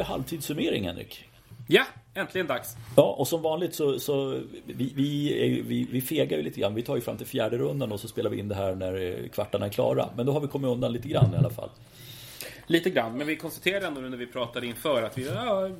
Det halvtidssummering Henrik. Ja, äntligen dags. Ja, och som vanligt så, så vi, vi, är, vi, vi fegar ju lite grann. Vi tar ju fram till fjärde rundan och så spelar vi in det här när kvartarna är klara. Men då har vi kommit undan lite grann i alla fall. Lite grann, men vi konstaterade ändå när vi pratade inför att vi ja,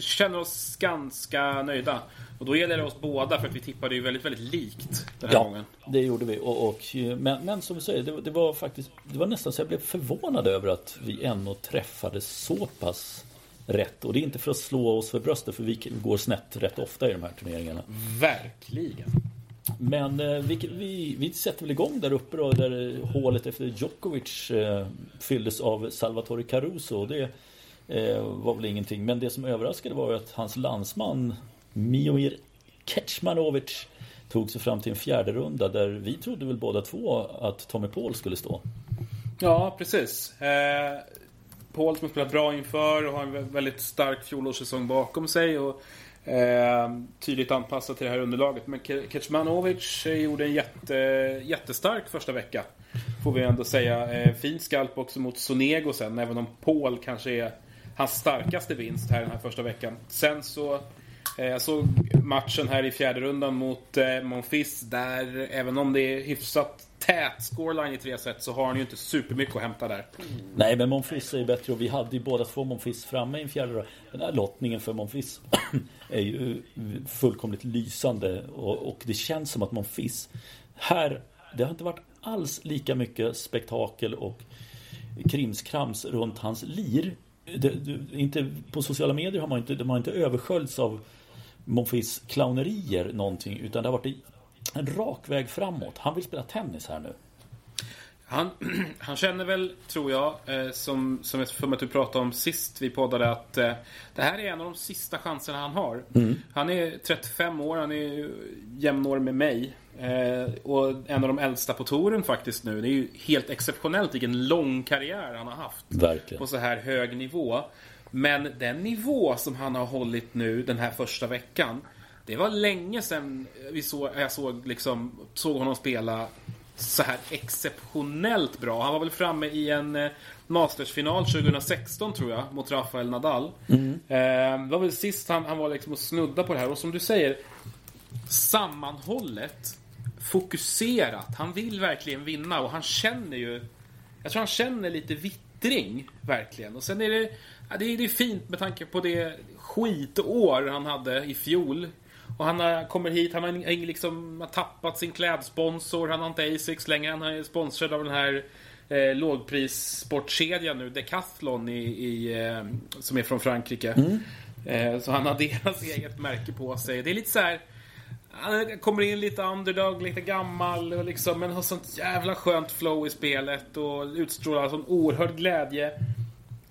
känner oss ganska nöjda. Och då gäller det oss båda för att vi tippade ju väldigt, väldigt likt den här ja, gången. det gjorde vi. Och, och, men, men som vi säger, det, det, var faktiskt Det var nästan så jag blev förvånad över att vi ändå träffade så pass rätt. Och det är inte för att slå oss för bröstet, för vi går snett rätt ofta i de här turneringarna. Verkligen. Men eh, vi, vi, vi sätter väl igång där uppe då, där hålet efter Djokovic eh, fylldes av Salvatore Caruso. Det eh, var väl ingenting. Men det som överraskade var ju att hans landsman Miomir Kecmanovic tog sig fram till en fjärde runda där vi trodde väl båda två att Tommy Paul skulle stå. Ja, precis. Eh, Paul som har spelat bra inför och har en väldigt stark fjolårssäsong bakom sig. Och Eh, tydligt anpassat till det här underlaget. Men Kecmanovic gjorde en jätte, jättestark första vecka. Får vi ändå säga. Eh, fin skalp också mot Sonego sen. Även om Paul kanske är hans starkaste vinst här den här första veckan. Sen så Eh, jag såg matchen här i fjärde rundan mot eh, Monfils där även om det är hyfsat tät scoreline i tre set så har han ju inte supermycket att hämta där. Nej, men Monfils är ju bättre och vi hade ju båda två Monfils framme i en fjärde Den här lottningen för Monfils är ju fullkomligt lysande och, och det känns som att Monfils här, det har inte varit alls lika mycket spektakel och krimskrams runt hans lir. Det, det, inte, på sociala medier har man inte, de har inte översköljts av Monfils clownerier någonting utan det har varit en rak väg framåt. Han vill spela tennis här nu. Han, han känner väl, tror jag, eh, som, som jag för mig att du pratade om sist vi poddade, att eh, det här är en av de sista chanserna han har. Mm. Han är 35 år, han är jämnår med mig. Eh, och en av de äldsta på touren faktiskt nu. Det är ju helt exceptionellt vilken lång karriär han har haft. Verkligen. På så här hög nivå. Men den nivå som han har hållit nu den här första veckan. Det var länge sedan vi såg, jag såg, liksom, såg honom spela så här exceptionellt bra. Han var väl framme i en eh, Mastersfinal 2016 tror jag, mot Rafael Nadal. Mm. Eh, det var väl sist han, han var liksom och snudda på det här. Och som du säger, sammanhållet, fokuserat. Han vill verkligen vinna och han känner ju... Jag tror han känner lite vittring, verkligen. Och sen är det... Ja, det, är, det är fint med tanke på det skitår han hade i fjol. Och han har, kommer hit, han har liksom har tappat sin klädsponsor. Han har inte Asics längre. Han är sponsrad av den här eh, lågprissportkedjan nu, Decathlon, i, i eh, som är från Frankrike. Mm. Eh, så han har deras eget märke på sig. Det är lite så här... Han kommer in lite underdog, lite gammal och liksom, men har sånt jävla skönt flow i spelet och utstrålar sån oerhörd glädje.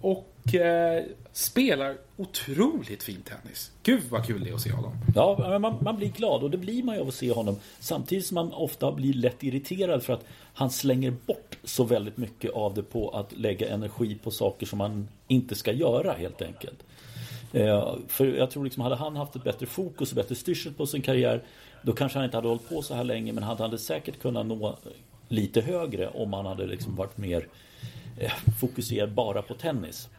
Och eh, spelar otroligt fin tennis. Gud vad kul det är att se honom. Ja, man, man blir glad och det blir man ju av att se honom. Samtidigt som man ofta blir lätt irriterad för att han slänger bort så väldigt mycket av det på att lägga energi på saker som man inte ska göra helt enkelt. Eh, för jag tror liksom, hade han haft ett bättre fokus och bättre styrsel på sin karriär då kanske han inte hade hållit på så här länge men han hade säkert kunnat nå lite högre om han hade liksom varit mer eh, fokuserad bara på tennis.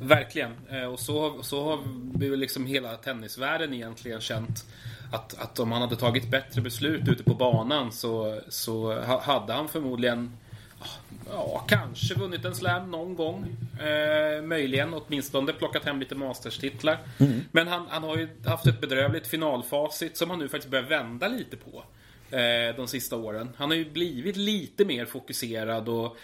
Verkligen. Eh, och så, så har vi liksom hela tennisvärlden egentligen känt att, att om han hade tagit bättre beslut ute på banan så, så hade han förmodligen Ja, kanske vunnit en slam någon gång. Eh, möjligen åtminstone plockat hem lite masterstitlar. Mm. Men han, han har ju haft ett bedrövligt finalfacit som han nu faktiskt börjar vända lite på. Eh, de sista åren. Han har ju blivit lite mer fokuserad och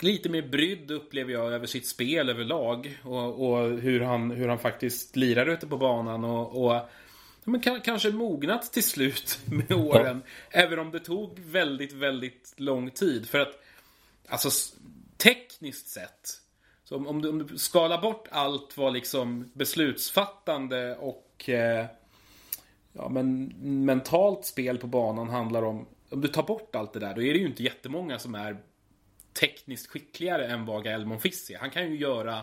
lite mer brydd upplever jag över sitt spel överlag. Och, och hur, han, hur han faktiskt lirar ute på banan. och, och men kanske mognat till slut med åren. Ja. Även om det tog väldigt, väldigt lång tid. För att, alltså tekniskt sett. Så om, om, du, om du skalar bort allt vad liksom beslutsfattande och eh, ja, men mentalt spel på banan handlar om. Om du tar bort allt det där, då är det ju inte jättemånga som är tekniskt skickligare än vad Gael Monfils är. Han kan ju göra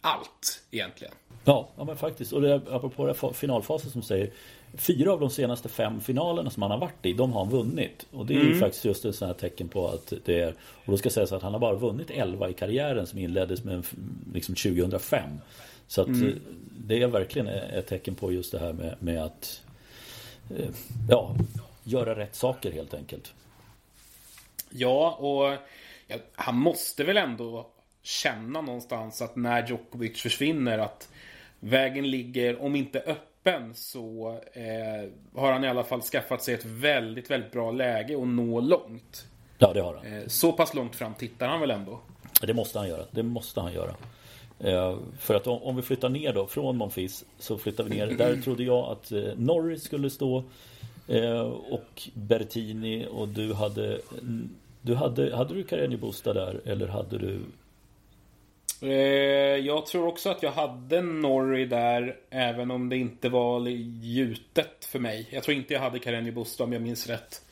allt egentligen. Ja, ja men faktiskt. Och det, apropå det finalfasen som säger. Fyra av de senaste fem finalerna som han har varit i, de har han vunnit. Och det är mm. ju faktiskt just ett sånt här tecken på att det är... Och då ska sägas att han har bara vunnit 11 i karriären som inleddes med liksom 2005. Så att mm. det är verkligen ett tecken på just det här med, med att eh, ja, göra rätt saker helt enkelt. Ja, och ja, han måste väl ändå känna någonstans att när Djokovic försvinner att vägen ligger, om inte öppen, så eh, har han i alla fall skaffat sig ett väldigt, väldigt bra läge att nå långt. Ja, det har han. Eh, så pass långt fram tittar han väl ändå? Det måste han göra. Det måste han göra. Eh, för att om, vi flyttar ner då från Monfils så flyttar vi ner. Där trodde jag att eh, Norris skulle stå eh, och Bertini och du hade du hade, hade du Carreño Busta där eller hade du jag tror också att jag hade Norrie där, även om det inte var gjutet för mig. Jag tror inte jag hade Carreño Busta om jag minns rätt.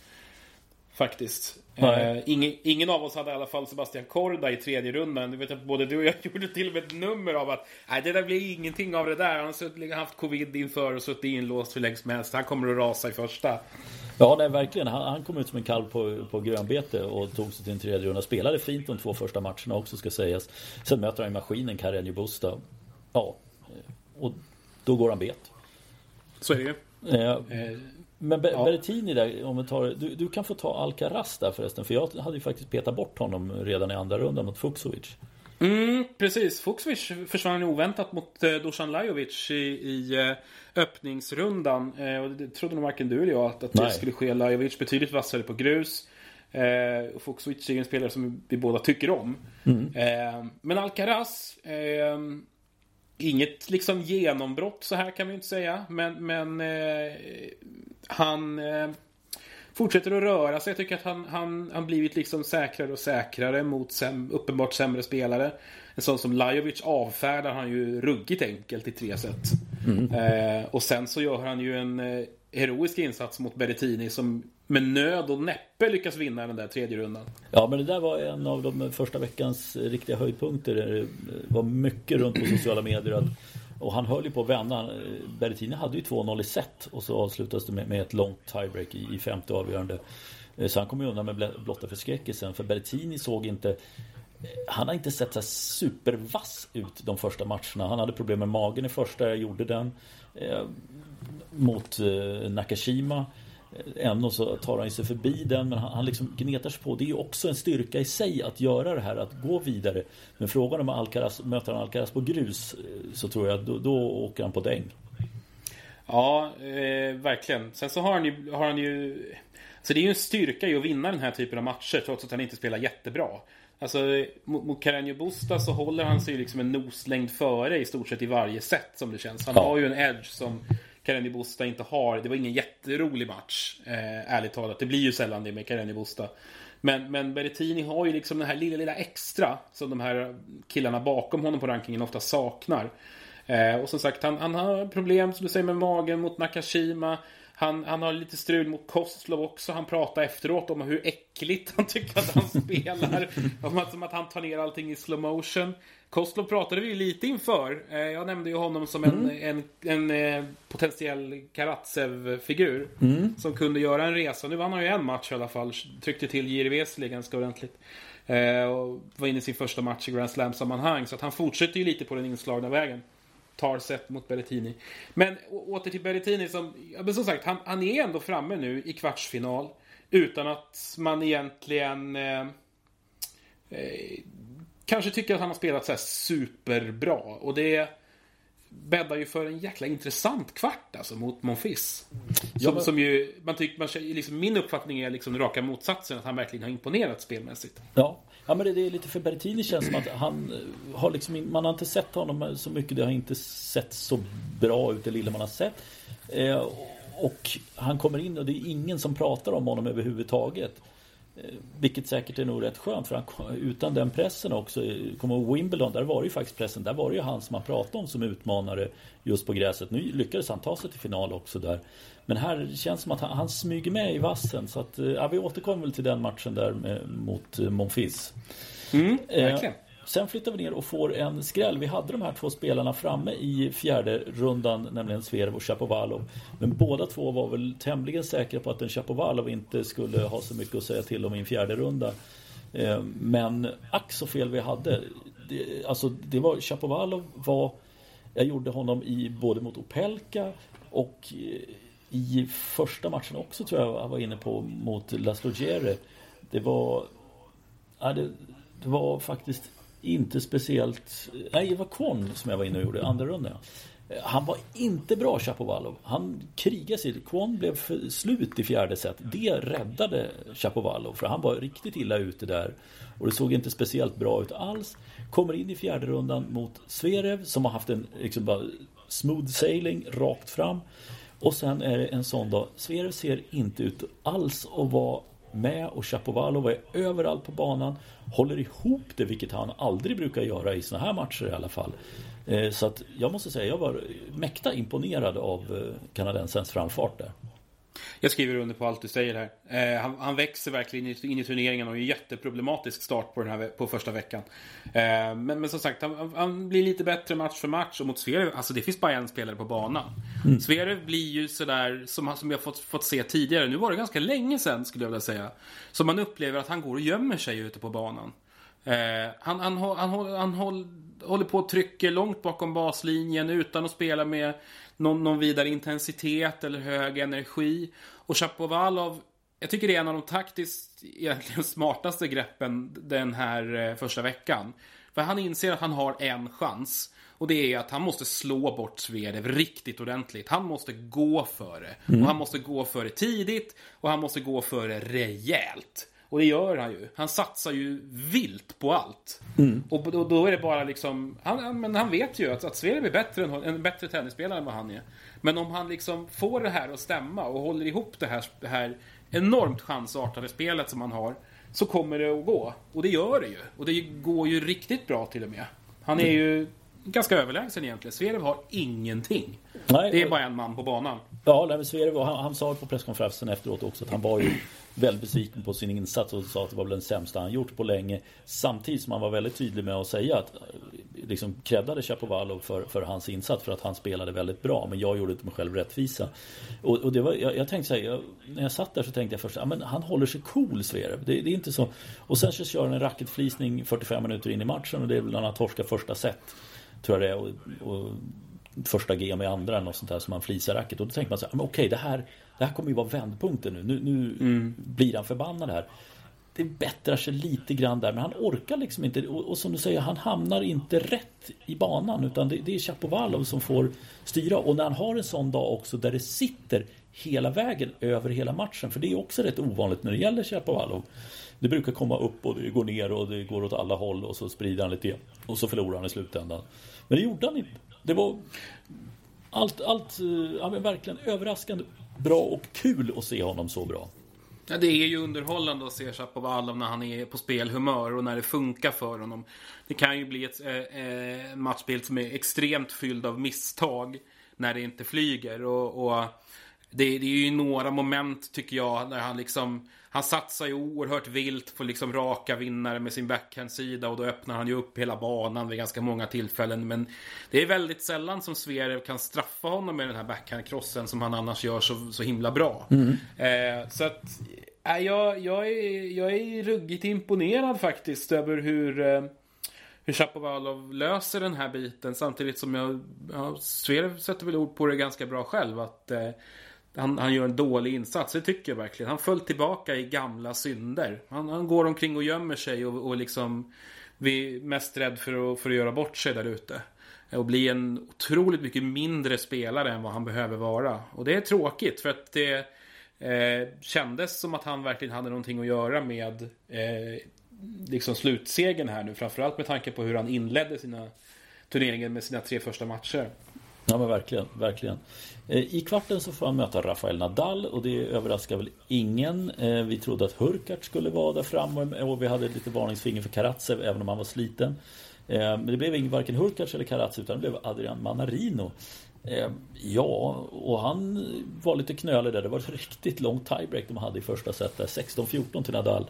Faktiskt. Eh, ingen, ingen, av oss hade i alla fall Sebastian Korda i tredje rundan. Du vet att både du och jag gjorde till och med ett nummer av att nej, det där blir ingenting av det där. Han har haft covid inför och suttit inlåst hur länge som helst. Han kommer att rasa i första. Ja, nej, verkligen. Han, han, kom ut som en kalv på, på grönbete och tog sig till en tredje runda. Spelade fint de två första matcherna också ska sägas. Sen möter han i maskinen Carreño Busta. Ja, och då går han bet. Så är det ju. Eh, men Be ja. Berrettini där, om vi tar, du, du kan få ta Alcaraz där förresten. För jag hade ju faktiskt petat bort honom redan i andra rundan mot Fuxovic. Mm, precis. Fuxovic försvann oväntat mot eh, Dusan Lajovic i, i eh, öppningsrundan. Eh, och det trodde nog varken du eller jag att, att det skulle ske. Lajovic betydligt vassare på grus. Eh, Fuxovic är en spelare som vi båda tycker om. Mm. Eh, men Alcaraz eh, Inget liksom genombrott så här kan vi inte säga. Men, men eh, han eh, fortsätter att röra sig. Jag tycker att han, han, han blivit liksom säkrare och säkrare mot säm, uppenbart sämre spelare. En sån som Lajovic avfärdar han ju ruggigt enkelt i tre set. Mm. Eh, och sen så gör han ju en eh, heroisk insats mot Berrettini som med nöd och näppe lyckas vinna den där tredje rundan. Ja men det där var en av de första veckans riktiga höjdpunkter. Det var mycket runt på sociala medier. Att, och han höll ju på att vända. Berrettini hade ju 2-0 i set och så avslutades det med, med ett långt tiebreak i, i femte avgörande. Eh, så han kom ju undan med blotta förskräckelsen. För Berrettini såg inte han har inte sett så supervass ut de första matcherna. Han hade problem med magen i första, jag gjorde den. Eh, mot eh, Nakashima. Ändå så tar han sig förbi den men han, han liksom gnetar sig på. Det är ju också en styrka i sig att göra det här, att gå vidare. Men frågan om Alcaraz, möter han Alcaraz på grus eh, så tror jag då, då åker han på däng. Ja, eh, verkligen. Sen så har han ju, har han ju... Så det är ju en styrka i att vinna den här typen av matcher trots att han inte spelar jättebra. Alltså mot, mot Carreño Busta så håller han sig liksom en noslängd före i stort sett i varje set som det känns. Han ja. har ju en edge som Karenni Busta inte har. Det var ingen jätterolig match, eh, ärligt talat. Det blir ju sällan det med Karenni Busta. Men, men Berrettini har ju liksom den här lilla, lilla extra som de här killarna bakom honom på rankingen ofta saknar. Eh, och som sagt, han, han har problem som du säger med magen mot Nakashima. Han, han har lite strul mot Kostlov också. Han pratar efteråt om hur äckligt han tycker att han spelar. om att, som att han tar ner allting i slow motion. Kostlov pratade vi lite inför. Eh, jag nämnde ju honom som en, mm. en, en, eh, potentiell Karatsev-figur. Mm. Som kunde göra en resa. Nu vann han ju en match i alla fall. Tryckte till Vesely ganska ordentligt. Eh, och var inne i sin första match i Grand Slam-sammanhang. Så att han fortsätter ju lite på den inslagna vägen. Tar set mot Berrettini. Men åter till Berrettini som, men som sagt, han, han är ändå framme nu i kvartsfinal. Utan att man egentligen eh, kanske tycker att han har spelat så superbra. Och det bäddar ju för en jäkla intressant kvart alltså mot Monfils. Som, ja, men... som ju, man tycker, man, liksom, min uppfattning är liksom raka motsatsen. Att han verkligen har imponerat spelmässigt. Ja, ja men det, det är lite för Berrettini känns som att han eh, har liksom, man har inte sett honom så mycket. Det har inte sett så bra ut det lilla man har sett. Eh, och han kommer in och det är ingen som pratar om honom överhuvudtaget. Eh, vilket säkert är nog rätt skönt för han, utan den pressen också. Eh, kommer Wimbledon, där var det ju faktiskt pressen. Där var det ju han som man pratade om som utmanare just på gräset. Nu lyckades han ta sig till final också där. Men här känns det som att han, han smyger med i vassen. Så att, eh, ja, vi återkommer väl till den matchen där med, mot Monfils. Mm, verkligen sen flyttar vi ner och får en skräll. Vi hade de här två spelarna framme i fjärde rundan, nämligen Zverev och Chapovalov. Men båda två var väl tämligen säkra på att en Chapovalov inte skulle ha så mycket att säga till om i en fjärde runda. Eh, men ack så fel vi hade. Det, alltså det var Chapovalov var Jag gjorde honom i både mot Opelka och eh, i första matchen också tror jag jag var inne på mot Laszlo Gere. Det var ja, det, det var faktiskt inte speciellt... Nej, det var Kwon som jag var inne och gjorde andra rundan. Han var inte bra Chapovalov. Han krigade sig. Kwon blev för slut i fjärde set. Det räddade Chapovalov. För han var riktigt illa ute där. Och det såg inte speciellt bra ut alls. Kommer in i fjärde rundan mot Zverev som har haft en liksom bara smooth sailing rakt fram. Och sen är det en sån dag. Zverev ser inte ut alls att vara med och Chapovalov är överallt på banan. Håller ihop det, vilket han aldrig brukar göra i sådana här matcher i alla fall. Eh, så att jag måste säga, jag var mäkta imponerad av eh, kanadensens framfart där. Jag skriver under på allt du säger här. Eh, han, han, växer verkligen in i turneringen och är en jätteproblematisk start på, den här, på första veckan. Eh, men, men som sagt, han, han, blir lite bättre match för match. Och mot Zverev, alltså det finns bara en spelare på banan. Mm. Zverev blir ju sådär som, som jag fått, fått se tidigare. Nu var det ganska länge sedan skulle jag vilja säga. Så man upplever att han går och gömmer sig ute på banan. Eh, han, han, han, han, han håller på och trycker långt bakom baslinjen utan att spela med någon, någon vidare intensitet eller hög energi. Och Chapovalov, jag tycker det är en av de taktiskt egentligen smartaste greppen den här eh, första veckan. För han inser att han har en chans. Och det är att han måste slå bort Zverev riktigt ordentligt. Han måste gå före. Mm. Och han måste gå före tidigt. Och han måste gå före rejält. Och det gör han ju. Han satsar ju vilt på allt. Mm. Och då, då, är det bara liksom... Han, men han vet ju att, att Zverev är bättre än, en bättre tennisspelare än vad han är. Men om han liksom får det här att stämma och håller ihop det här, det här enormt chansartade spelet som han har. Så kommer det att gå. Och det gör det ju. Och det går ju riktigt bra till och med. Han är ju ganska överlägsen egentligen. Zverev har ingenting. Nej, det är bara en man på banan. Ja, nej, Zverev, han, han sa på presskonferensen efteråt också att han var ju väldigt besviken på sin insats och sa att det var den sämsta han gjort på länge. Samtidigt som han var väldigt tydlig med att säga att eh, liksom creddade Chapovalov för, för hans insats för att han spelade väldigt bra. Men jag gjorde inte mig själv rättvisa. Och, och det var, jag, jag tänkte säga, när jag satt där så tänkte jag först, ja men han håller sig cool Zverev. Det, det, är inte så. Och sen så kör han en racketflisning 45 minuter in i matchen och det är väl när han torskar första set. Tror jag det är. Och, och första game i andra eller något sånt där som man flisar racket. Och då tänker man så här, okej det här, det här kommer ju vara vändpunkten nu. Nu, nu mm. blir han förbannad här. Det bättrar sig lite grann där men han orkar liksom inte. Och, och som du säger, han hamnar inte rätt i banan. Utan det, det är Chapovalov som får styra. Och när han har en sån dag också där det sitter hela vägen över hela matchen. För det är också rätt ovanligt när det gäller Chapovalov. Det brukar komma upp och det går ner och det går åt alla håll och så sprider han lite och så förlorar han i slutändan. Men det gjorde han inte. Det var allt, allt eh, ja, men verkligen överraskande bra och kul att se honom så bra. Ja, det är ju underhållande att se Chapovalov när han är på spelhumör och när det funkar för honom. Det kan ju bli ett äh, matchbild som är extremt fylld av misstag när det inte flyger. Och, och det, det, är ju några moment tycker jag där han liksom han satsar ju oerhört vilt på liksom raka vinnare med sin backhandsida och då öppnar han ju upp hela banan vid ganska många tillfällen. Men det är väldigt sällan som Zverev kan straffa honom med den här backhandkrossen som han annars gör så, så himla bra. Mm. Eh, så att äh, jag, jag, är, jag är ruggigt imponerad faktiskt över hur eh, hur Chapovalov löser den här biten samtidigt som jag, ja, Zverev sätter väl ord på det ganska bra själv att eh, han, han, gör en dålig insats. Det tycker jag verkligen. Han föll tillbaka i gamla synder. Han, han går omkring och gömmer sig och, och liksom vi är mest rädd för att, för att göra bort sig där ute. Och bli en otroligt mycket mindre spelare än vad han behöver vara. Och det är tråkigt för att det eh, kändes som att han verkligen hade någonting att göra med eh, liksom slutsegen här nu. Framförallt med tanke på hur han inledde sina turneringen med sina tre första matcher. Ja men verkligen, verkligen. Eh, I kvarten så får han möta Rafael Nadal och det överraskar väl ingen. Eh, vi trodde att Hurkacz skulle vara där framme och vi hade lite varningsfinger för Karatsev även om han var sliten. Eh, men det blev varken Hurkacz eller Karatsev utan det blev Adrian Manarino. Ja, och han var lite knölig där. Det var ett riktigt långt tiebreak de hade i första set 16-14 till Nadal.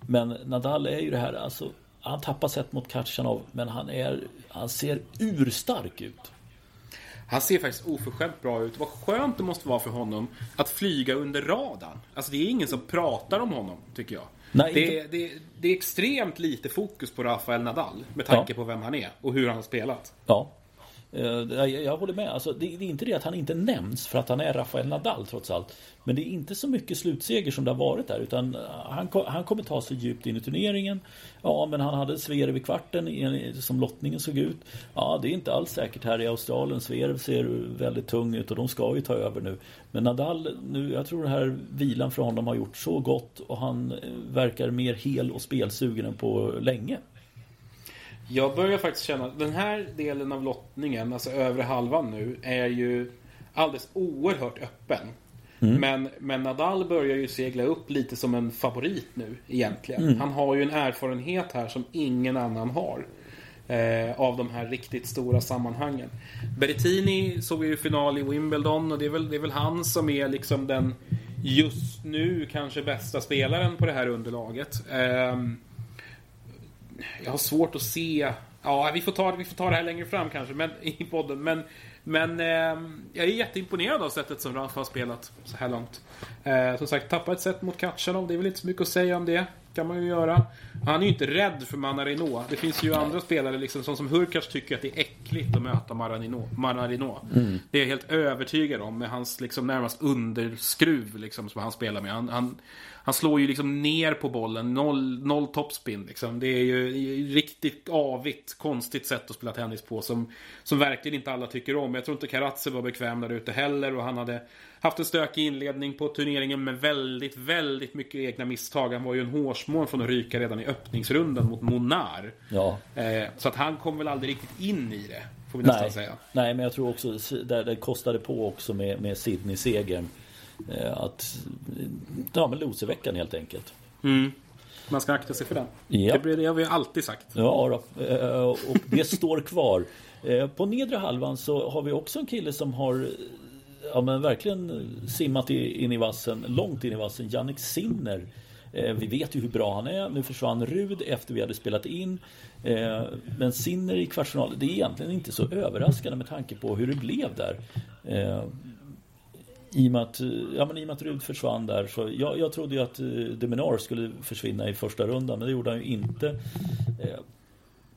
Men Nadal är ju det här alltså han tappar set mot Katjanov men han, är, han ser urstark ut. Han ser faktiskt oförskämt bra ut. Vad skönt det måste vara för honom att flyga under radarn. Alltså det är ingen som pratar om honom, tycker jag. Nej, det, inte- det, det är extremt lite fokus på Rafael Nadal med tanke Ja. på vem han är och hur han har spelat. Ja. Eh, jag, jag håller med. Alltså, det, det är inte det att han inte nämns för att han är Rafael Nadal trots allt. Men det är inte så mycket slutseger som det har varit där. Utan eh, han, han kommer ta sig djupt in i turneringen. Ja, men han hade Zverev i kvarten som lottningen såg ut. Ja, det är inte alls säkert här i Australien. Zverev ser väldigt tung ut och de ska ju ta över nu. Men Nadal, nu, jag tror den här vilan för honom har gjort så gott och han eh, verkar mer hel och spelsugen än på länge. Jag börjar faktiskt känna att den här delen av lottningen, alltså övre halvan nu, är ju alldeles oerhört öppen. Men, men Nadal börjar ju segla upp lite som en favorit nu egentligen. Han har ju en erfarenhet här som ingen annan har. Eh, av de här riktigt stora sammanhangen. Berrettini såg ju final i Wimbledon och det är, väl, det är väl han som är liksom den just nu kanske bästa spelaren på det här underlaget. Ehm, jag har svårt att se... Ja, vi får ta, vi får ta det här längre fram kanske men, i podden. Men, men eh, jag är jätteimponerad av sättet som Rafa har spelat så här långt. Eh, som sagt, tappa ett set mot Katchanov, Det är väl inte så mycket att säga om det. kan man ju göra. Han är ju inte rädd för Manarino. Det finns ju andra spelare, liksom, som, som Hurkacz tycker att det är äckligt att möta Manarino. Manarino. Det är jag helt övertygad om med hans liksom, närmast underskruv liksom, som han spelar med. Han, han, han slår ju liksom ner på bollen, noll, noll topspin. Liksom. Det är ju riktigt avigt, konstigt sätt att spela tennis på som, som verkligen inte alla tycker om. Jag tror inte Karatse var bekväm där ute heller och han hade haft en stökig inledning på turneringen med väldigt, väldigt mycket egna misstag. Han var ju en hårsmån från att ryka redan i öppningsrundan mot Monar. Ja. Eh, så att han kom väl aldrig riktigt in i det, får vi nästan Nej, säga. nej, men jag tror också där det kostade på också med, med Sydney-segern. eh, Att, ja men loserveckan helt enkelt. Mm. Man ska akta sig för den. Ja. Det, blir- det har vi alltid sagt. Ja, då. Eh, och det står kvar. Eh, På nedre halvan så har vi också en kille som har eh, ja, men verkligen simmat in i vassen, långt in i vassen. Jannik Sinner. Eh, Vi vet ju hur bra han är. Nu försvann Rud efter vi hade spelat in. Eh, Men Sinner i kvartsfinal, det är egentligen inte så överraskande med tanke på hur det blev där. Eh, I och med att, ja, men i och med att Rud försvann där så jag, jag trodde ju att eh, Deminar skulle försvinna i första rundan men det gjorde han ju inte. Eh,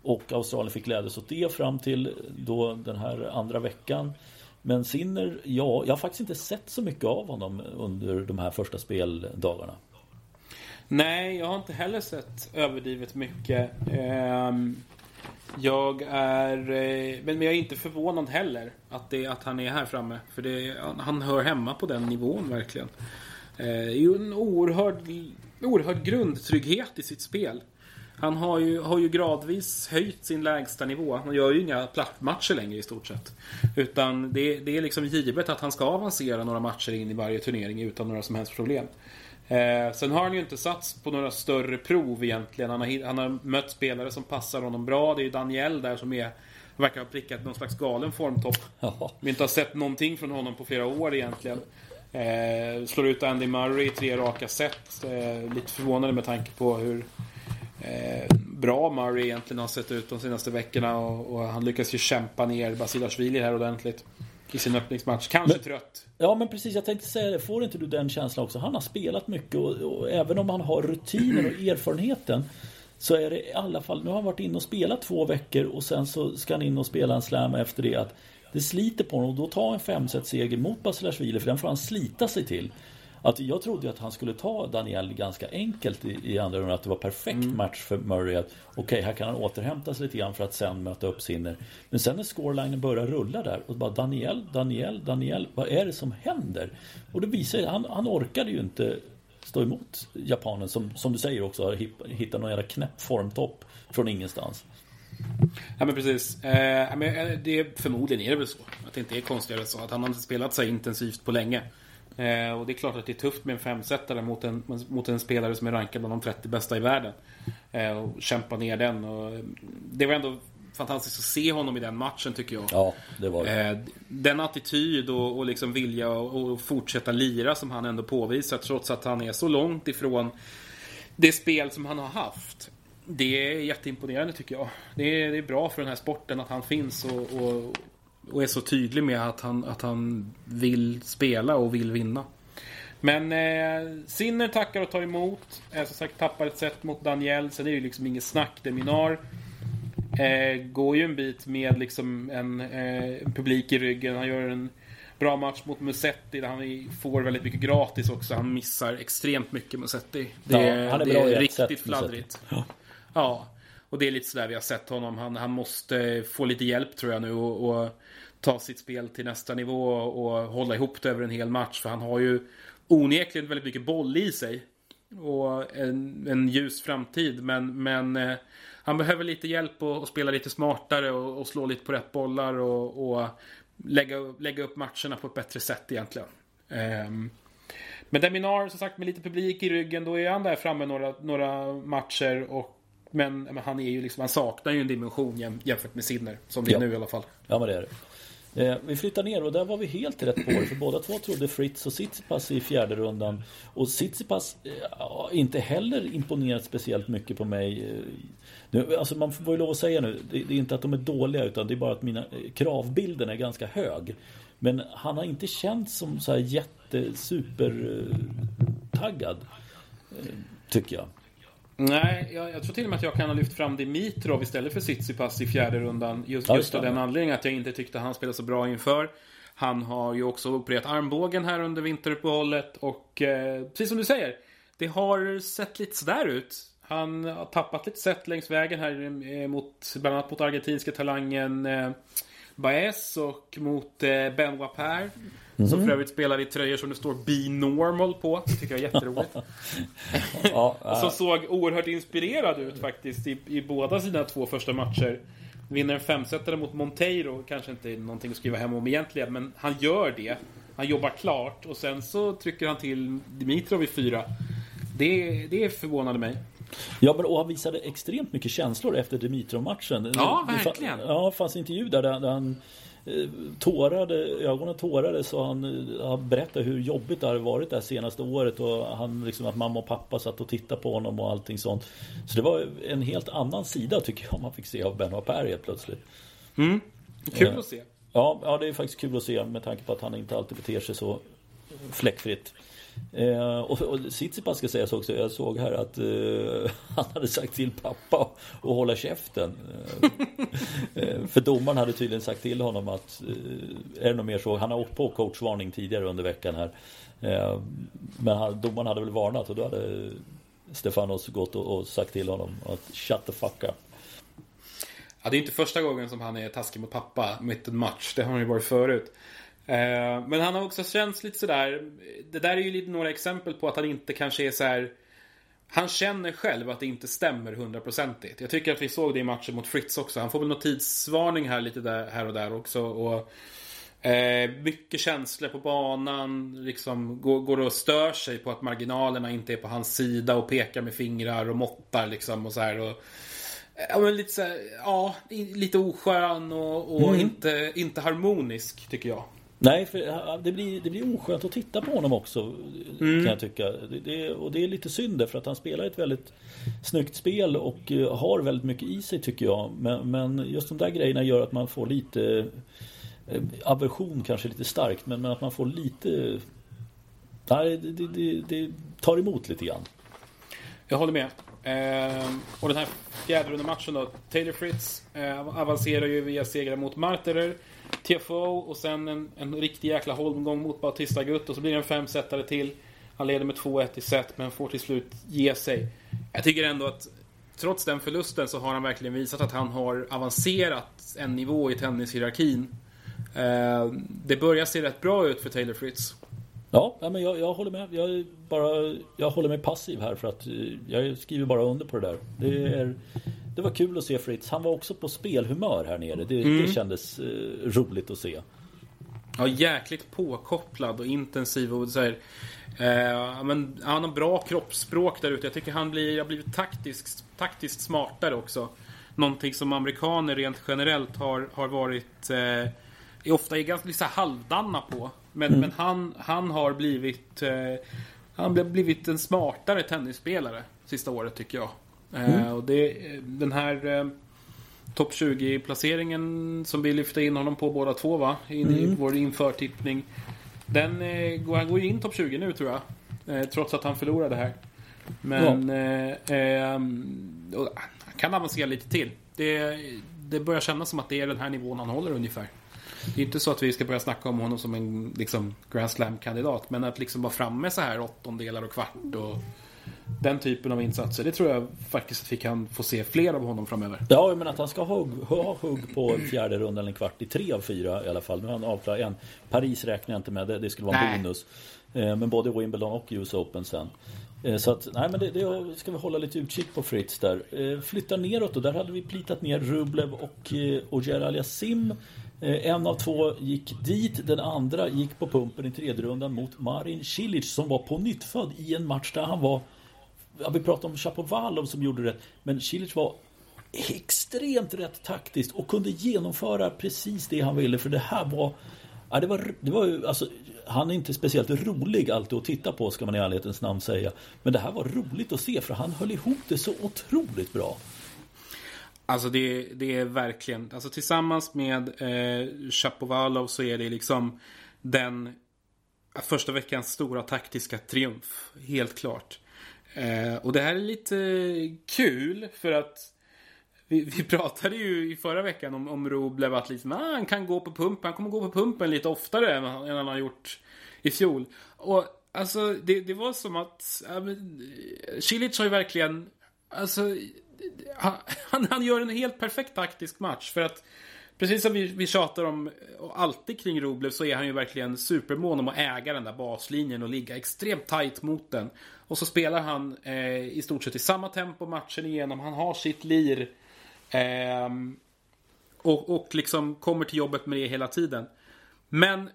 och Australien fick glädjas åt det fram till då den här andra veckan. Men Sinner, ja, jag har faktiskt inte sett så mycket av honom under de här första speldagarna. Nej, jag har inte heller sett överdrivet mycket. Ehm, jag är... Eh, men jag är inte förvånad heller att, det, att han är här framme. För det, han hör hemma på den nivån verkligen. Eh, det är ju en oerhörd, oerhörd grundtrygghet i sitt spel. Han har ju, har ju gradvis höjt sin lägsta nivå. Han gör ju inga plattmatcher längre i stort sett. Utan det, det är liksom givet att han ska avancera några matcher in i varje turnering utan några som helst problem. Eh, sen har han ju inte satts på några större prov egentligen. Han har, han har mött spelare som passar honom bra. Det är ju Daniel där som är, verkar ha prickat någon slags galen formtopp. Ja, Vi inte har sett någonting från honom på flera år egentligen. Eh, slår ut Andy Murray i tre raka set. Eh, lite förvånande med tanke på hur eh, bra Murray egentligen har sett ut de senaste veckorna. Och, och han lyckas ju kämpa ner Basilashvili här ordentligt. I sin öppningsmatch. Kanske Men- trött. Ja men precis, jag tänkte säga det. Får inte du den känslan också? Han har spelat mycket och, och även om han har rutinen och erfarenheten så är det i alla fall, nu har han varit inne och spelat två veckor och sen så ska han in och spela en slam efter det. Att det sliter på honom och då tar en femset seger mot Basilashvili för den får han slita sig till. Att jag trodde ju att han skulle ta Daniel ganska enkelt i, i andra rundan. Att det var perfekt match för Murray. att Okej, här kan han återhämta sig lite grann för att sen möta upp Sinner. Men sen när scorelinen börjar rulla där och bara Daniel, Daniel, Daniel. Vad är det som händer? Och det visar sig, han, han orkade ju inte stå emot japanen som, som du säger också har hittat någon jävla knäpp formtopp från ingenstans. Ja men precis. Eh, men, eh, det, förmodligen är det väl så. Att det inte är konstigare så. Att han har inte spelat så intensivt på länge. Eh, och det är klart att det är tufft med en femsetare mot en, mot en spelare som är rankad bland de 30 bästa i världen. Eh, och kämpa ner den. Och, eh, det var ändå fantastiskt att se honom i den matchen tycker jag. Ja, det var det. Eh, den attityd och, och liksom vilja och fortsätta lira som han ändå påvisar trots att han är så långt ifrån det spel som han har haft. det är jätteimponerande tycker jag. Det är, det är bra för den här sporten att han finns och, och, och är så tydlig med att han, att han vill spela och vill vinna. Men eh, Sinner tackar och tar emot. Eh, som sagt tappar ett set mot Daniel. Sen är det ju liksom inget snack. Deminar eh, går ju en bit med liksom en eh, publik i ryggen. Han gör en bra match mot Musetti där han får väldigt mycket gratis också. Han missar extremt mycket Musetti. Det, Ja, han är det är riktigt fladdrigt. Ja. Ja, och det är lite sådär vi har sett honom. Han, han måste få lite hjälp tror jag nu och, och ta sitt spel till nästa nivå och hålla ihop det över en hel match. För han har ju onekligen väldigt mycket boll i sig. Och en, en ljus framtid. Men, men eh, han behöver lite hjälp och, och spela lite smartare och, och slå lite på rätt bollar och, och lägga, lägga upp matcherna på ett bättre sätt egentligen. Ehm, men Deminar, som sagt, med lite publik i ryggen, då är han där framme några, några matcher. Och, men, men han är ju liksom, han saknar ju en dimension jäm, jämfört med Sinner. Som det är Ja. nu i alla fall. Ja men det är det. Eh, vi flyttar ner och där var vi helt rätt på det för båda två trodde Fritz och Tsitsipas i fjärde rundan. Och Tsitsipas eh, inte heller imponerat speciellt mycket på mig. Eh, nu, alltså man får ju lov att säga nu, det, det är inte att de är dåliga utan det är bara att mina eh, kravbilden är ganska hög. Men han har inte känts som så här jättesupertaggad. Eh, eh, Tycker jag. Nej, jag, jag tror till och med att jag kan ha lyft fram Dimitrov istället för Tsitsipas i fjärde rundan. Just, just av den anledningen att jag inte tyckte han spelade så bra inför. Han har ju också opererat armbågen här under vinteruppehållet och eh, precis som du säger, det har sett lite sådär ut. Han har tappat lite set längs vägen här eh, mot, bland annat mot argentinska talangen eh, Baez och mot eh, Ben Wapar. Som för övrigt spelar i tröjor som det står Be Normal på. Det tycker jag är jätteroligt. Ja, Som äh, såg oerhört inspirerad ut faktiskt i, i båda sina två första matcher. Vinner en femsetare mot Monteiro, kanske inte är någonting att skriva hem om egentligen, men han gör det. Han jobbar klart och sen så trycker han till Dimitrov i fyra. Det, det förvånade mig. Ja, men och han visade extremt mycket känslor efter Dimitrov-matchen. Ja, verkligen. Ja, det fanns intervju där, där han tårade, ögonen tårade så han, eh, han berättade hur jobbigt det hade varit det här senaste året och han liksom att mamma och pappa satt och tittade på honom och allting sånt. Så det var en helt annan sida tycker jag man fick se av Benoit Per helt plötsligt. Kul Ja. att se. Ja, ja, det är faktiskt kul att se med tanke på att han inte alltid beter sig så fläckfritt. Eh, och, och Tsitsipas ska sägas också, jag såg här att eh, han hade sagt till pappa att hålla käften. Eh, eh, för domaren hade tydligen sagt till honom att, eh, är det något mer så, han har åkt på coachvarning tidigare under veckan här. Eh, men han, domaren hade väl varnat och då hade Stefanos gått och, och sagt till honom att shut the fuck up. Ja, det är inte första gången som han är taskig mot pappa mitt i en match. Det har han ju varit förut. Eh, Men han har också känts lite sådär. Det där är ju lite några exempel på att han inte kanske är så här. Han känner själv att det inte stämmer hundraprocentigt. Jag tycker att vi såg det i matchen mot Fritz också. Han får väl någon tidsvarning här lite där, här och där också. Och, eh, mycket känslor på banan. Liksom går, går och stör sig på att marginalerna inte är på hans sida och pekar med fingrar och måttar liksom och så här. Och, Ja, men lite så här, ja, lite oskön och, och Mm. inte, inte harmonisk tycker jag. Nej, för det blir, det blir oskönt att titta på honom också. Mm. Kan jag tycka. Det, det, och det är lite synd för att han spelar ett väldigt snyggt spel och eh, har väldigt mycket i sig tycker jag. Men, men just de där grejerna gör att man får lite eh, aversion kanske lite starkt. Men, men att man får lite... Nej, det, det, det, tar emot lite grann. Jag håller med. Ehm, och den här fjärde matchen då. Taylor Fritz eh, avancerar ju via segrar mot Marterer, TFO och sen en, en riktig jäkla holmgång mot Bautista Gutt och så blir det en femsetare till. Han leder med 2-1 i set men får till slut ge sig. Jag tycker ändå att trots den förlusten så har han verkligen visat att han har avancerat en nivå i tennishierarkin. Eh, det börjar se rätt bra ut för Taylor Fritz. Ja, men jag, jag håller med. Jag, är bara, jag håller mig passiv här för att eh, jag skriver bara under på det där. Det, är, det var kul att se Fritz. Han var också på spelhumör här nere. Det, det kändes eh, roligt att se. Ja, jäkligt påkopplad och intensiv och så här, eh, men, han har bra kroppsspråk där ute. Jag tycker han blir, har blivit taktiskt, taktiskt smartare också. Någonting som amerikaner rent generellt har, har varit eh, är ofta är ganska så här halvdana på. Men, men han, han har blivit eh, han har blivit en smartare tennisspelare sista året tycker jag. Mm. och det, den här eh, topp 20-placeringen som vi lyfte in honom på båda två va? In mm. i vår införtippning. Den eh, han går ju in topp 20 nu tror jag. Eh, trots att han förlorade här. Men ja. eh, han kan avancera lite till. Det, det börjar kännas som att det är den här nivån han håller ungefär. Det är inte så att vi ska börja snacka om honom som en liksom, Grand Slam-kandidat. Men att liksom vara framme så här åttondelar och kvart och den typen av insatser. Det tror jag faktiskt att vi kan få se fler av honom framöver. Ja, men att han ska ha ha hugg på fjärde rundan eller en kvart i tre av fyra i alla fall. Nu har han avklarat en. Paris räknar jag inte med, det, det skulle vara en nej. bonus. Eh, men både Wimbledon och US Open sen. Eh, så att, nej men det, det, ska vi hålla lite utkik på Fritz där. Eh, flytta neråt och där hade vi plitat ner Rublev och Ogier Aliasim. En av två gick dit, den andra gick på pumpen i tredje rundan mot Marin Cilic som var på nyttfödd i en match där han var Ja, vi pratade om Chapovalov som gjorde rätt. Men Cilic var extremt rätt taktiskt och kunde genomföra precis det han ville. För det här var... Ja, det var, det var ju, alltså, han är inte speciellt rolig alltid att titta på ska man i ärlighetens namn säga. Men det här var roligt att se för han höll ihop det så otroligt bra. Alltså det, det är verkligen, alltså tillsammans med eh, Chapovalov så är det liksom den första veckans stora taktiska triumf. Helt klart. Eh, och det här är lite kul för att vi, vi pratade ju i förra veckan om, om Roblev att liksom, ah, han kan gå på pumpen. Han kommer gå på pumpen lite oftare än, än han har gjort i fjol. Och alltså det, det var som att äh, Cilic har ju verkligen Alltså han, han gör en helt perfekt taktisk match för att Precis som vi, vi tjatar om och alltid kring Roblev så är han ju verkligen supermån om att äga den där baslinjen och ligga extremt tight mot den. Och så spelar han eh, i stort sett i samma tempo matchen igenom. Han har sitt lir. Eh, och, och liksom kommer till jobbet med det hela tiden. Men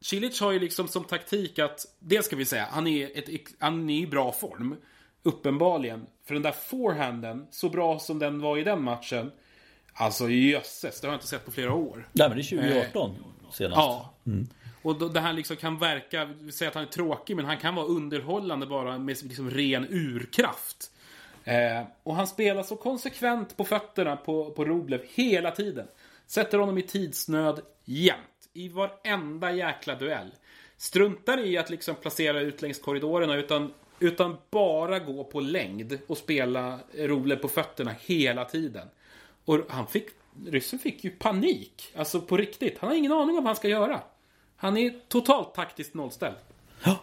Cilic har ju liksom som taktik att, det ska vi säga, han är, ett, han är i bra form. Uppenbarligen. För den där forehanden, så bra som den var i den matchen. Alltså jösses, det har jag inte sett på flera år. Nej men det är 2018 eh, senast. Ja. Mm. Och då, det här liksom kan verka, vi säger att han är tråkig, men han kan vara underhållande bara med liksom ren urkraft. Eh, och han spelar så konsekvent på fötterna på, på Roblev hela tiden. Sätter honom i tidsnöd jämt. I varenda jäkla duell. Struntar i att liksom placera ut längs korridorerna utan, utan bara gå på längd och spela Roblev på fötterna hela tiden. Och han fick, ryssen fick ju panik. Alltså på riktigt. Han har ingen aning om vad han ska göra. Han är totalt taktiskt nollställd.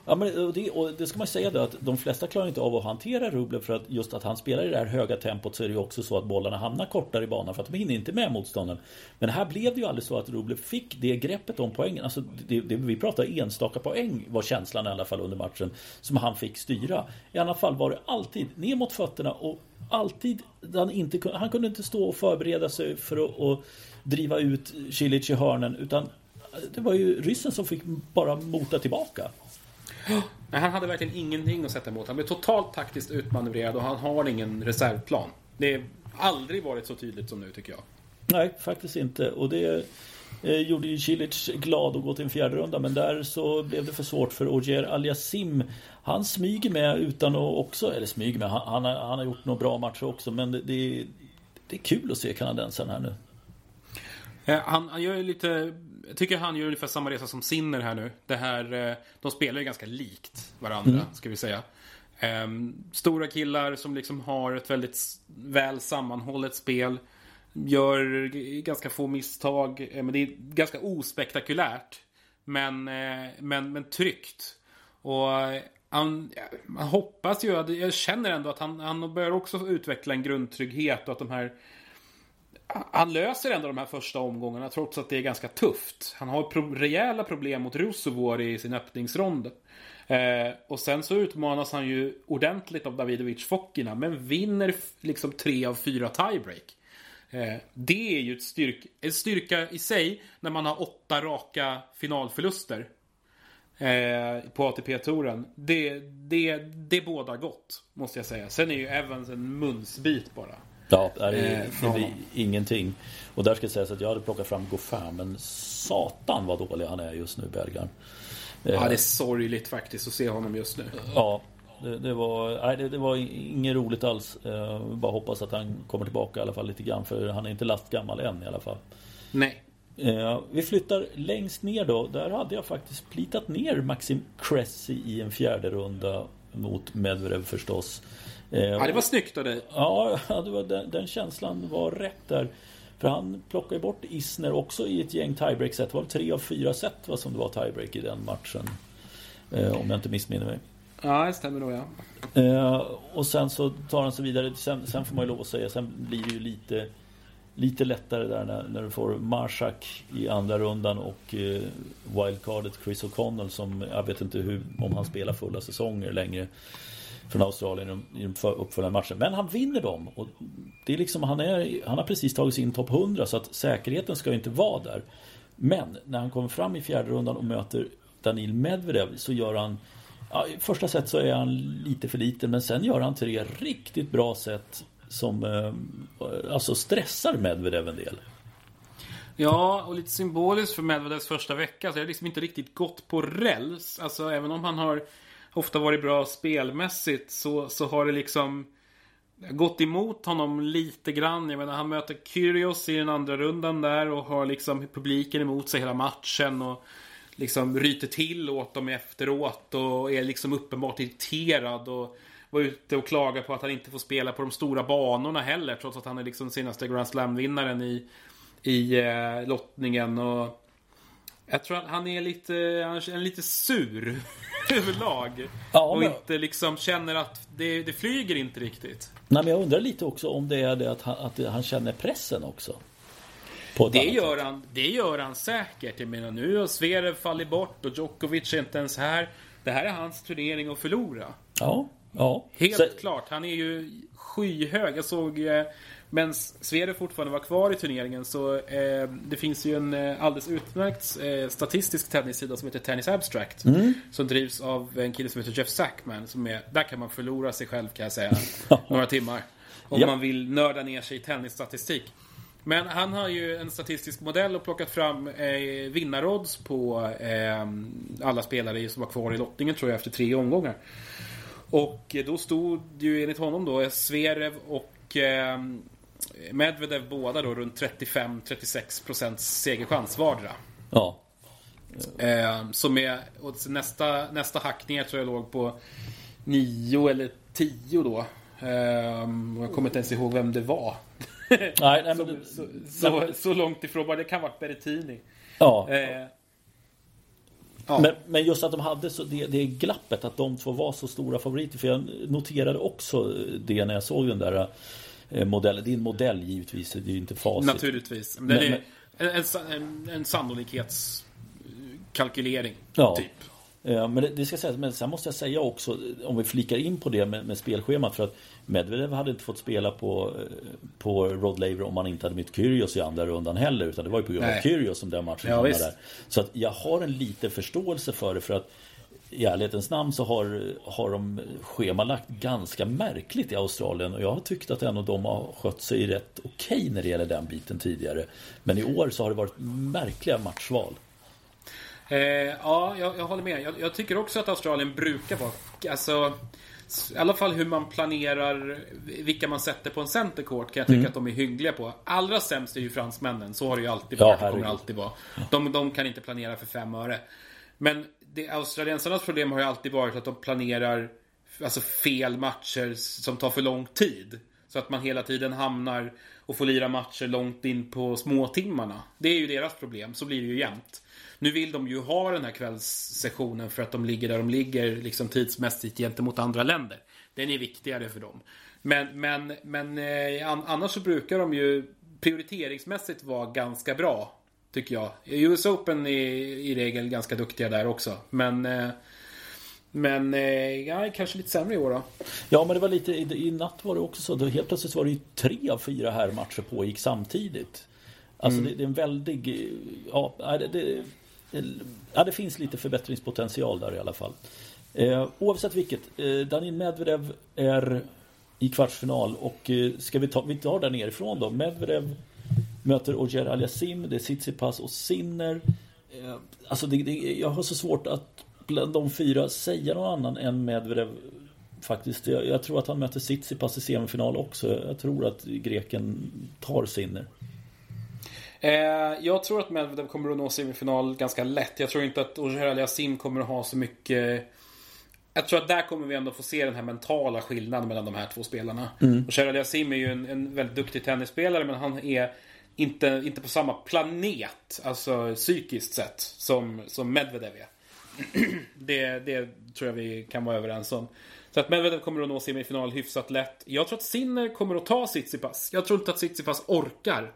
Ja, men det, och det ska man säga då att de flesta klarar inte av att hantera Rublev för att just att han spelar i det här höga tempot så är det ju också så att bollarna hamnar kortare i banan för att de hinner inte med motståndaren. Men här blev det ju aldrig så att Rublev fick det greppet om poängen. Alltså det, det, vi pratar enstaka poäng var känslan i alla fall under matchen som han fick styra. I alla fall var det alltid ner mot fötterna och alltid han inte han kunde inte stå och förbereda sig för att och driva ut Cilic i hörnen utan det var ju ryssen som fick bara mota tillbaka. Nej, han hade verkligen ingenting att sätta emot. Han blev totalt taktiskt utmanövrerad och han har ingen reservplan. Det har aldrig varit så tydligt som nu tycker jag. Nej, faktiskt inte. Och det eh, gjorde ju Cilic glad att gå till en fjärde runda men där så blev det för svårt för Ogier Aliasim. Han smyger med utan att också, eller smyger med, han, han, har, han har gjort några bra matcher också men det, det, det är kul att se kanadensaren här nu. Han, han gör lite jag tycker han gör ungefär samma resa som Sinner här nu. Det här, eh, de spelar ju ganska likt varandra, mm. ska vi säga. Um, stora killar som liksom har ett väldigt väl sammanhållet spel. Gör ganska få misstag, eh, men det är ganska ospektakulärt. Men, eh, men, men tryggt. Och han, han hoppas ju, jag känner ändå att han, han börjar också utveckla en grundtrygghet och att de här han löser ändå de här första omgångarna trots att det är ganska tufft. Han har pro rejäla problem mot Rusovor i sin öppningsrond. Eh, och sen så utmanas han ju ordentligt av Davidovic Fokina men vinner liksom tre av fyra tiebreak. Eh, det är ju ett styrk en styrka i sig när man har åtta raka finalförluster. Eh, på ATP-touren. Det, det, det båda gott, måste jag säga. Sen är ju Evans en munsbit bara. Ja, det är, eh, det är ingenting. Och där ska sägas att jag hade plockat fram Goffin men satan vad dålig han är just nu, Bergan. Ja, det är sorgligt faktiskt att se honom just nu. Ja, det, det var, nej, det, det, var inget roligt alls. Eh, bara hoppas att han kommer tillbaka i alla fall lite grann. För han är inte lastgammal än i alla fall. Nej. Eh, vi flyttar längst ner då. Där hade jag faktiskt plitat ner Maxim Cressy i en fjärde runda mot Medvedev förstås. Eh, ja, det var snyggt av dig. Ja, det var, den, den känslan var rätt där. För han plockade bort Isner också i ett gäng tiebreak-set. Det var tre av fyra set vad som det var tiebreak i den matchen. Eh, om jag inte missminner mig. Ja, det stämmer nog ja. Eh, och sen så tar han sig vidare. Sen, sen får man ju lov att säga, sen blir det ju lite Lite lättare där när, när du får Marshak i andra rundan och eh, wildcardet Chris O'Connell som jag vet inte hur, om han spelar fulla säsonger längre från Australien i de uppföljande matcherna. Men han vinner dem. Och det är liksom, han, är, han har precis tagit sig in topp 100 så att säkerheten ska inte vara där. Men när han kommer fram i fjärde rundan och möter Danil Medvedev så gör han ja, I första set så är han lite för liten men sen gör han tre riktigt bra set som eh, alltså stressar Medvedev en del. Ja, och lite symboliskt för Medvedevs första vecka så är det liksom inte riktigt gått på räls. Alltså även om han har ofta varit bra spelmässigt så, så har det liksom gått emot honom lite grann. Jag menar, han möter Kyrgios i den andra rundan där och har liksom publiken emot sig hela matchen. Och liksom ryter till åt dem efteråt och är liksom uppenbart irriterad. Och var ute och klagade på att han inte får spela på de stora banorna heller. Trots att han är liksom senaste Grand Slam-vinnaren i, i eh, lottningen. Och jag tror att han är lite, han är lite sur överlag. Ja, och men... inte liksom känner att det, det flyger inte riktigt. Nej, men jag undrar lite också om det är det att han, att han känner pressen också. Det gör, han, det gör han säkert. Jag menar nu har Zverev fallit bort och Djokovic är inte ens här. Det här är hans turnering att förlora. Ja. Ja. Helt så... klart. Han är ju skyhög. Jag såg eh, men Sverige fortfarande var kvar i turneringen så eh, det finns ju en eh, alldeles utmärkt eh, statistisk tennissida som heter Tennis Abstract. Mm. Som drivs av en kille som heter Jeff Sackman. Som är, där kan man förlora sig själv kan jag säga. några timmar. Om ja. man vill nörda ner sig i tennisstatistik. Men han har ju en statistisk modell och plockat fram eh, vinnarodds på eh, alla spelare som var kvar i lottningen tror jag efter tre omgångar. Och då stod ju enligt honom då Sverev och eh, Medvedev båda då runt 35-36% segerchans vardera. Ja. Eh, som är, och nästa, nästa hack ner tror jag låg på 9 eller 10 då. Eh, jag kommer inte ens ihåg vem det var. Nej, nej, men, så, så, så, så, långt ifrån, bara det kan vara Berrettini. Ja. Eh, Ja. Men, men, just att de hade så, det, det glappet, att de två var så stora favoriter. För jag noterade också det när jag såg den där modellen. Det är en modell givetvis, det är ju inte facit. Naturligtvis. Men, men, en, en, en sannolikhetskalkylering, ja. typ. Ja, men det, det ska sägas, men sen måste jag säga också om vi flikar in på det med, med spelschemat för att Medvedev hade inte fått spela på, eh, på Rod Laver om han inte hade mött Kyrgios i andra rundan heller utan det var ju på grund av Kyrgios som den matchen ja, där. Så att jag har en liten förståelse för det för att i ärlighetens namn så har, har de schemalagt ganska märkligt i Australien och jag har tyckt att av dem har skött sig rätt okej okay när det gäller den biten tidigare. Men i år så har det varit märkliga matchval. Eh, ja, jag, jag, håller med. Jag, jag, tycker också att Australien brukar vara... Alltså, I alla fall hur man planerar vilka man sätter på en centercourt kan jag tycka mm. att de är hyggliga på. Allra sämst är ju fransmännen. Så har det ju alltid varit. Ja, det kommer alltid vara. De, de, kan inte planera för fem öre. Men det, australiensarnas problem har ju alltid varit att de planerar alltså fel matcher som tar för lång tid. Så att man hela tiden hamnar och får lira matcher långt in på småtimmarna. Det är ju deras problem. Så blir det ju jämt. Nu vill de ju ha den här kvällssessionen för att de ligger där de ligger liksom tidsmässigt gentemot andra länder. Den är viktigare för dem. Men, men, men eh, annars så brukar de ju prioriteringsmässigt vara ganska bra. Tycker jag. US Open är i regel ganska duktiga där också. Men eh, men eh, ja, kanske lite sämre i år då. Ja, men det var lite i, i natt var det också så. Då helt plötsligt var det ju tre av fyra här matcher pågick samtidigt. Alltså mm. det, det, är en väldig... Ja, det, det, ja, det finns lite förbättringspotential där i alla fall. Eh, oavsett vilket, eh, Danil Medvedev är i kvartsfinal och eh, ska vi ta, vi tar där nerifrån då. Medvedev möter Ogier Aliasim, det är Tsitsipas och Sinner. Eh, alltså det, det, jag har så svårt att bland de fyra säga någon annan än Medvedev faktiskt. Jag, jag, tror att han möter Tsitsipas i semifinal också. Jag tror att greken tar Sinner. Eh, jag tror att Medvedev kommer att nå semifinal ganska lätt. Jag tror inte att Ogier Aliasim kommer att ha så mycket... Jag tror att där kommer vi ändå få se den här mentala skillnaden mellan de här två spelarna. Mm. Ogier Aliasim är ju en, en väldigt duktig tennisspelare men han är inte, inte på samma planet, alltså psykiskt sett, som, som Medvedev är. det, det tror jag vi kan vara överens om. Så att Medvedev kommer att nå semifinal hyfsat lätt. Jag tror att Sinner kommer att ta Tsitsipas. Jag tror inte att Tsitsipas orkar.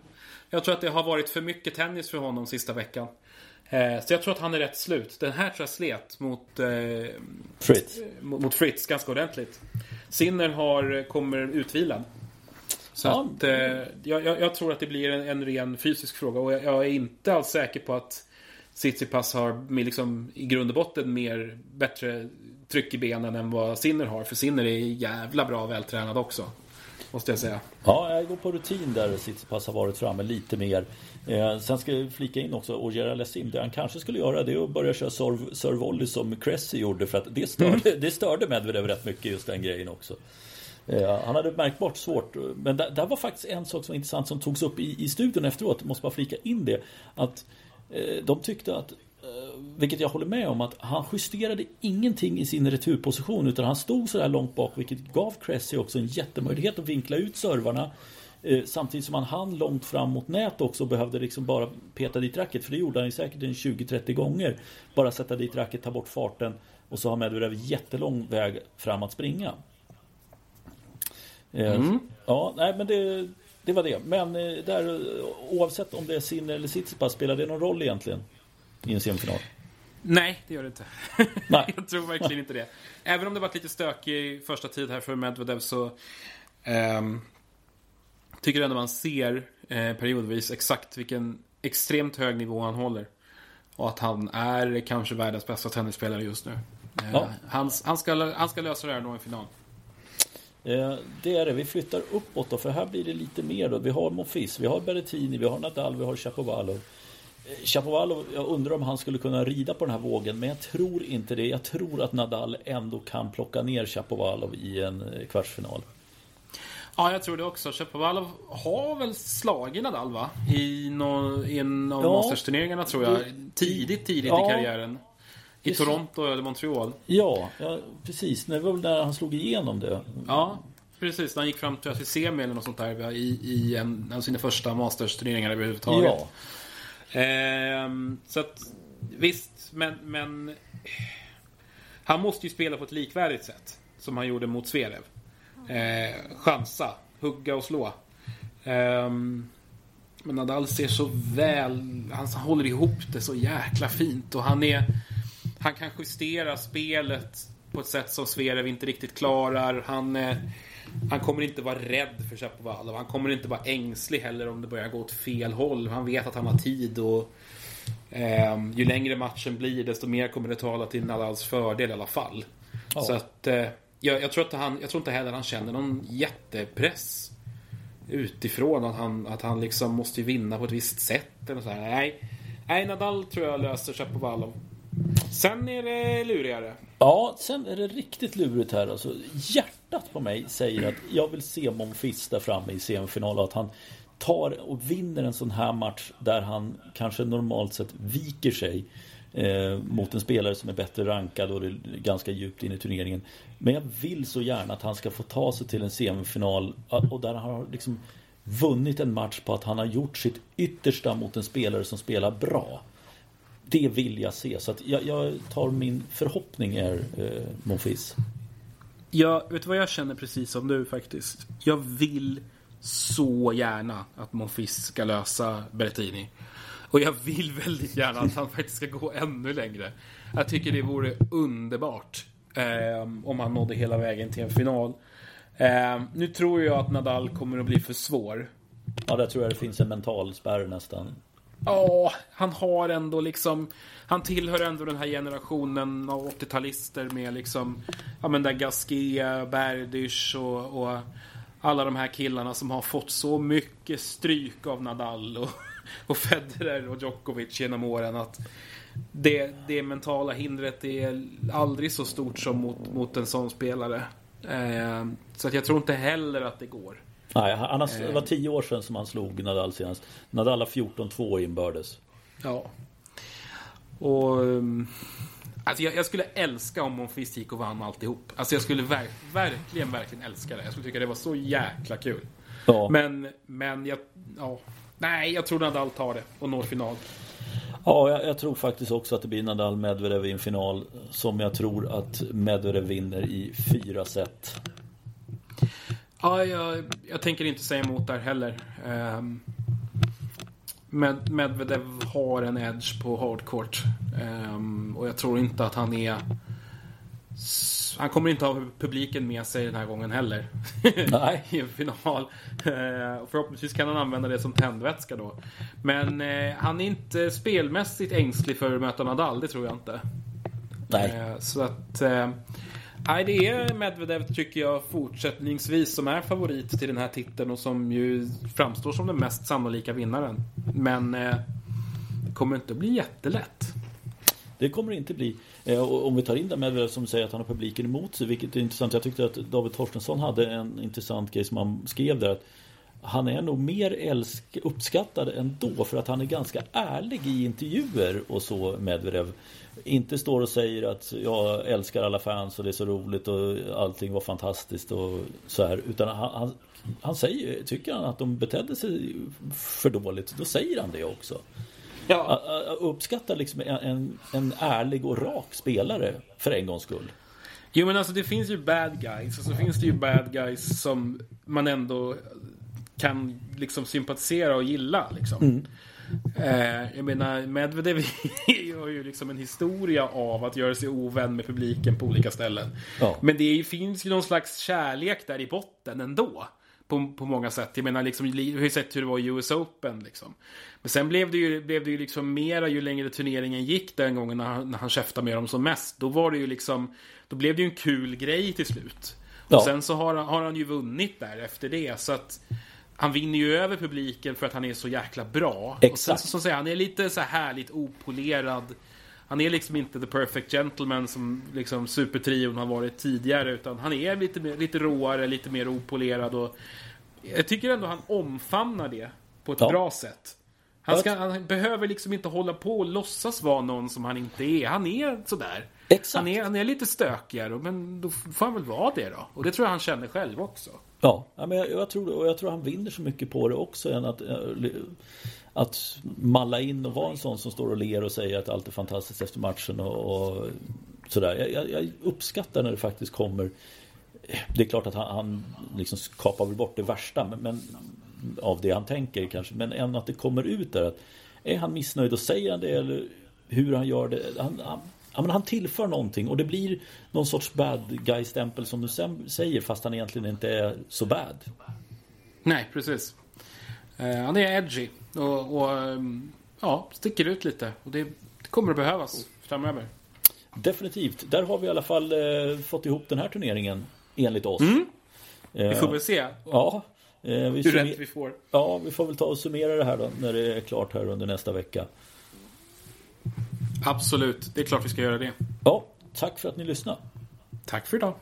Jag tror att det har varit för mycket tennis för honom sista veckan. Eh, så jag tror att han är rätt slut. Den här tror jag slet mot, eh, Fritz. mot Fritz ganska ordentligt. Sinner har, kommer utvilad. Så ja. att, eh, jag, jag, tror att det blir en, en ren fysisk fråga och jag, jag, är inte alls säker på att Tsitsipas har liksom, i grund och botten mer bättre tryck i benen än vad Sinner har. För Sinner är jävla bra vältränad också. Måste jag säga. Ja, jag går på rutin där Tsitsipas har varit framme lite mer. Eh, sen ska jag flika in också, Ogier Alessim, det han kanske skulle göra det är att börja köra serve som Cressy gjorde för att det störde, mm. det störde Medvedev rätt mycket just den grejen också. Eh, han hade märkbart svårt. Eh, men det, där var faktiskt en sak som var intressant som togs upp i, i studion efteråt. Jag måste bara flika in det. Att eh, de tyckte att eh, vilket jag håller med om att han justerade ingenting i sin returposition utan han stod så där långt bak vilket gav Cressy också en jättemöjlighet att vinkla ut servarna eh, Samtidigt som han hann långt fram mot nät också och behövde liksom bara peta dit racket för det gjorde han ju säkert en 20-30 gånger Bara sätta dit racket, ta bort farten och så har Medvedev jättelång väg fram att springa mm. Ja, nej men det, det var det. Men eh, där, oavsett om det är Sinner eller Tsitsipas, spelar det någon roll egentligen? I en semifinal? Nej, det gör det inte. Nej. jag tror verkligen inte det. Även om det varit lite stökig första tid här för Medvedev så um, tycker jag ändå man ser eh, periodvis exakt vilken extremt hög nivå han håller. Och att han är kanske världens bästa tennisspelare just nu. Eh, ja. han, han, ska, han ska lösa det här då i final. Eh, det är det. Vi flyttar uppåt då, för här blir det lite mer då. Vi har Monfils, vi har Berrettini, vi har Nadal, vi har Chapovalov. Eh, Chapovalov, jag undrar om han skulle kunna rida på den här vågen, men jag tror inte det. Jag tror att Nadal ändå kan plocka ner Chapovalov i en eh, kvartsfinal. Ja, jag tror det också. Chapovalov har väl slagit Nadal va? I, no, i en av ja, Masters-turneringarna tror jag. Tidigt, tidigt ja, i karriären. I Toronto eller Montreal? Ja, ja precis. Det var väl där han slog igenom det. Ja, precis. Han gick fram till semi eller något sånt där i, i en av sina första Masters-turneringar överhuvudtaget. Ja. Ehm, så att visst, men, men han måste ju spela på ett likvärdigt sätt. Som han gjorde mot Zverev. Ehm, chansa, hugga och slå. Ehm, men Nadal ser så väl, han håller ihop det så jäkla fint och han är han kan justera spelet på ett sätt som Zverev inte riktigt klarar. Han, eh, han kommer inte vara rädd för Chapovalov. Han kommer inte vara ängslig heller om det börjar gå åt fel håll. Han vet att han har tid och eh, ju längre matchen blir desto mer kommer det tala till Nadals fördel i alla fall. Oh. Så att eh, jag, jag, tror att han, jag tror inte heller han känner någon jättepress utifrån att han, att han liksom måste vinna på ett visst sätt. Eller så här. Nej, nej, Nadal tror jag löser Chapovalov. Sen är det lurigare. Ja, sen är det riktigt lurigt här. Alltså, hjärtat på mig säger att jag vill se Monfils där framme i semifinal och att han tar och vinner en sån här match där han kanske normalt sett viker sig eh, mot en spelare som är bättre rankad och är ganska djupt in i turneringen. Men jag vill så gärna att han ska få ta sig till en semifinal och där han har liksom vunnit en match på att han har gjort sitt yttersta mot en spelare som spelar bra det vill jag se. Så att jag, jag tar min förhoppning är eh, Monfils. Ja, vet du vad jag känner precis som du faktiskt? Jag vill så gärna att Monfils ska lösa Berrettini. Och jag vill väldigt gärna att han faktiskt ska gå ännu längre. Jag tycker det vore underbart eh, om han nådde hela vägen till en final. Eh, nu tror jag att Nadal kommer att bli för svår. Ja, där tror jag det finns en mental spärr nästan. Ja, han har ändå liksom... Han tillhör ändå den här generationen av 80-talister med liksom... Ja men där Gasquet, Berdych och, och, alla de här killarna som har fått så mycket stryk av Nadal och, och Federer och Djokovic genom åren att det, det mentala hindret är aldrig så stort som mot, mot en sån spelare. Eh, så att jag tror inte heller att det går. Nej, han har, det var tio år sedan som han slog Nadal senast. Nadal har 14-2 inbördes. Ja. Och... um, Alltså jag, jag skulle älska om Monfils gick och vann alltihop. Alltså jag skulle ver verkligen, verkligen älska det. Jag skulle tycka det var så jäkla kul. Ja. Men, men jag... Ja. Nej, jag tror Nadal tar det och når final. Ja, jag, jag tror faktiskt också att det blir Nadal Medvedev i en final. Som jag tror att Medvedev vinner i fyra set. Ja, jag, jag tänker inte säga emot där heller. Um, Med, Medvedev har en edge på hardcourt. Um, och jag tror inte att han är... Han kommer inte ha publiken med sig den här gången heller. Nej. I en final. Uh, förhoppningsvis kan han använda det som tändvätska då. Men eh, han är inte spelmässigt ängslig för att möta Nadal, det tror jag inte. Nej. Så att... Nej, det är Medvedev tycker jag fortsättningsvis som är favorit till den här titeln och som ju framstår som den mest sannolika vinnaren. Men eh, det kommer inte att bli jättelätt. Det kommer det inte bli. Eh, och om vi tar in det Medvedev som säger att han har publiken emot sig, vilket är intressant. Jag tyckte att David Torstensson hade en intressant grej som han skrev där. Att han är nog mer älsk, uppskattad ändå för att han är ganska ärlig i intervjuer och så Medvedev. Inte står och säger att jag älskar alla fans och det är så roligt och allting var fantastiskt och så här. Utan han, han, han säger, tycker han att de betedde sig för dåligt, då säger han det också. Ja. Uppskattar liksom en, en, en ärlig och rak spelare för en gångs skull. Jo men alltså det finns ju bad guys och så finns det ju bad guys som man ändå kan liksom sympatisera och gilla liksom. Eh, jag menar Medvedev har ju liksom en historia av att göra sig ovän med publiken på olika ställen. Ja. Men det är- finns ju någon slags kärlek där i botten ändå. På, på många sätt. Jag menar, liksom, vi har ju sett hur det var i US Open. Liksom. Men sen blev det ju, blev det ju liksom mera ju längre turneringen gick den gången när han, när han käftade med dem som mest. Då var det ju liksom, då blev det ju en kul grej till slut. Och Ja. sen så har, har han ju vunnit där efter det. Så att han vinner ju över publiken för att han är så jäkla bra. Och sen Exakt. så, så säger han är lite så här härligt opolerad. Han är liksom inte the perfect gentleman som liksom supertrion har varit tidigare. Utan han är lite, mer, lite råare, lite mer opolerad. Och jag tycker ändå han omfamnar det på ett Ja. bra sätt. Han, ska, han behöver liksom inte hålla på och låtsas vara någon som han inte är. Han är sådär. Exakt. Han är, han är lite stökigare, men då får han väl vara det då. Och det tror jag han känner själv också. Ja, men jag, jag, tror, och jag tror han vinner så mycket på det också än att, eh, att malla in och vara en sån som står och ler och säger att allt är fantastiskt efter matchen och, och sådär. Jag, jag, uppskattar när det faktiskt kommer Det är klart att han, han liksom kapar väl bort det värsta men, men, av det han tänker kanske. Men än att det kommer ut där att är han missnöjd och säger han det eller hur han gör det. Han, han, ja, men han tillför någonting och det blir någon sorts bad guy-stämpel som du sen säger fast han egentligen inte är så bad. Nej, precis. Eh, han är edgy och, och ehm, ja, sticker ut lite. Och det, det kommer att behövas framöver. Definitivt. Där har vi i alla fall eh, fått ihop den här turneringen enligt oss. Vi får väl se Ja, eh, vi, hur rätt vi får. ja, vi får väl ta och summera det här då när det är klart här under nästa vecka. Absolut, det är klart vi ska göra det. Ja, tack för att ni lyssnade. Tack för idag.